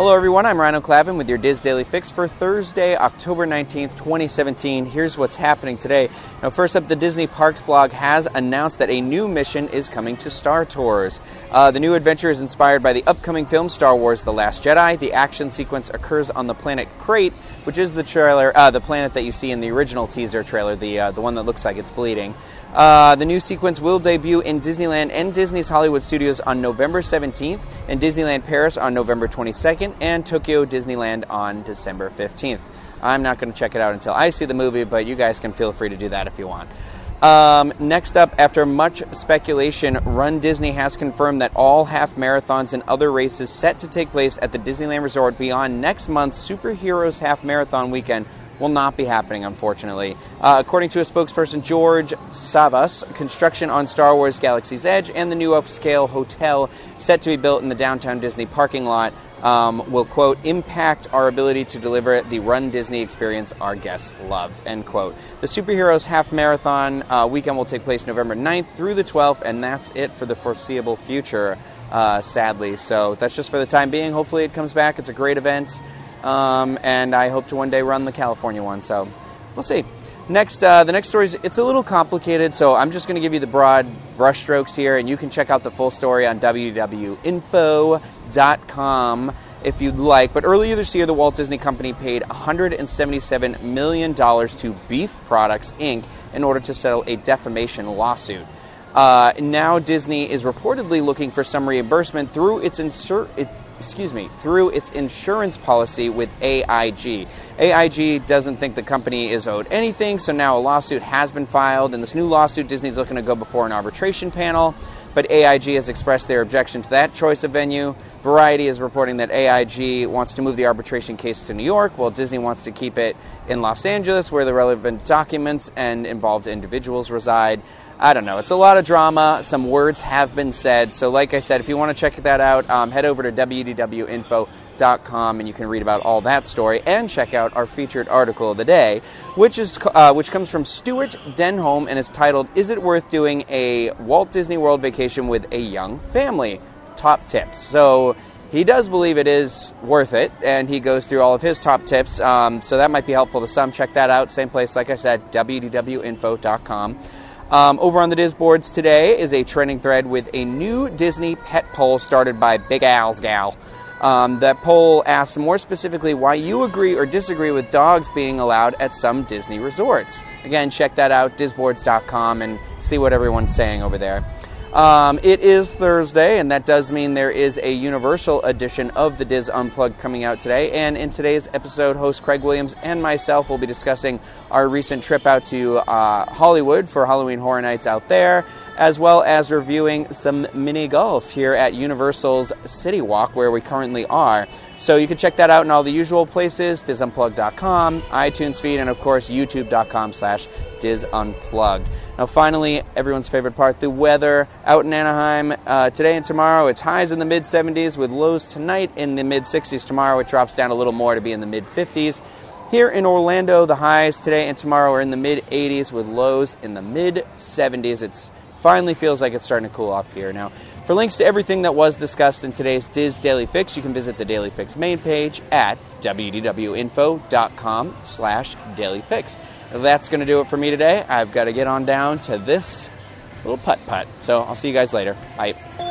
Hello, everyone. I'm Ryno Clavin with your DIS Daily Fix for Thursday, October 19th, 2017. Here's what's happening today. Now, first up, the Disney Parks blog has announced that a new mission is coming to Star Tours. Uh, the new adventure is inspired by the upcoming film Star Wars The Last Jedi. The action sequence occurs on the planet Crait, which is the trailer, uh, the planet that you see in the original teaser trailer, the, uh, the one that looks like it's bleeding. Uh, the new sequence will debut in Disneyland and Disney's Hollywood Studios on November 17th, and Disneyland Paris on November 22nd, and Tokyo Disneyland on December 15th. I'm not going to check it out until I see the movie, but you guys can feel free to do that if you want. Um, next up, after much speculation, runDisney has confirmed that all half marathons and other races set to take place at the Disneyland Resort beyond next month's Superheroes Half Marathon weekend will not be happening, unfortunately. Uh, according to a spokesperson, George Savas, construction on Star Wars Galaxy's Edge and the new upscale hotel set to be built in the downtown Disney parking lot um, will, quote, impact our ability to deliver the runDisney experience our guests love, end quote. The Superheroes Half Marathon uh, weekend will take place November 9th through the 12th, and that's it for the foreseeable future, uh, sadly. So that's just for the time being. Hopefully it comes back. It's a great event um, and I hope to one day run the California one. So we'll see. Next, uh, the next story is it's a little complicated, so I'm just going to give you the broad brushstrokes here, and you can check out the full story on wdwinfo.com if you'd like. But earlier this year, the Walt Disney Company paid $177 million to Beef Products Inc. in order to settle a defamation lawsuit. Uh, now Disney is reportedly looking for some reimbursement through its insert. It, excuse me, through its insurance policy with AIG. AIG doesn't think the company is owed anything, so now a lawsuit has been filed. In this new lawsuit, Disney's looking to go before an arbitration panel, but AIG has expressed their objection to that choice of venue. Variety is reporting that AIG wants to move the arbitration case to New York, while Disney wants to keep it in Los Angeles, where the relevant documents and involved individuals reside. I don't know. It's a lot of drama. Some words have been said. So, like I said, if you want to check that out, um, head over to wdwinfo.com and you can read about all that story and check out our featured article of the day, which is uh, which comes from Stuart Denholm and is titled "Is it worth doing a Walt Disney World vacation with a young family?" Top tips. So. He does believe it is worth it, and he goes through all of his top tips. Um, so that might be helpful to some. Check that out. Same place, like I said, wdwinfo.com. Um, over on the DIS boards today is a trending thread with a new Disney pet poll started by Big Al's Gal. Um, that poll asks more specifically why you agree or disagree with dogs being allowed at some Disney resorts. Again, check that out, disboards.com, and see what everyone's saying over there. Um, it is Thursday, and that does mean there is a universal edition of the DIS Unplugged coming out today. And in today's episode, host Craig Williams and myself will be discussing our recent trip out to uh, Hollywood for Halloween Horror Nights out there, as well as reviewing some mini golf here at Universal's City Walk, where we currently are. So you can check that out in all the usual places, disunplugged.com, iTunes feed, and of course youtube.com slash dizunplugged. Now finally, everyone's favorite part, the weather out in Anaheim uh, today and tomorrow. It's highs in the mid 70s with lows tonight in the mid 60s. Tomorrow it drops down a little more to be in the mid 50s. Here in Orlando, the highs today and tomorrow are in the mid 80s with lows in the mid 70s. It's finally feels like it's starting to cool off here. Now, for links to everything that was discussed in today's DIS Daily Fix, you can visit the Daily Fix main page at wdwinfo.com slash dailyfix. That's going to do it for me today. I've got to get on down to this little putt-putt. So I'll see you guys later. Bye.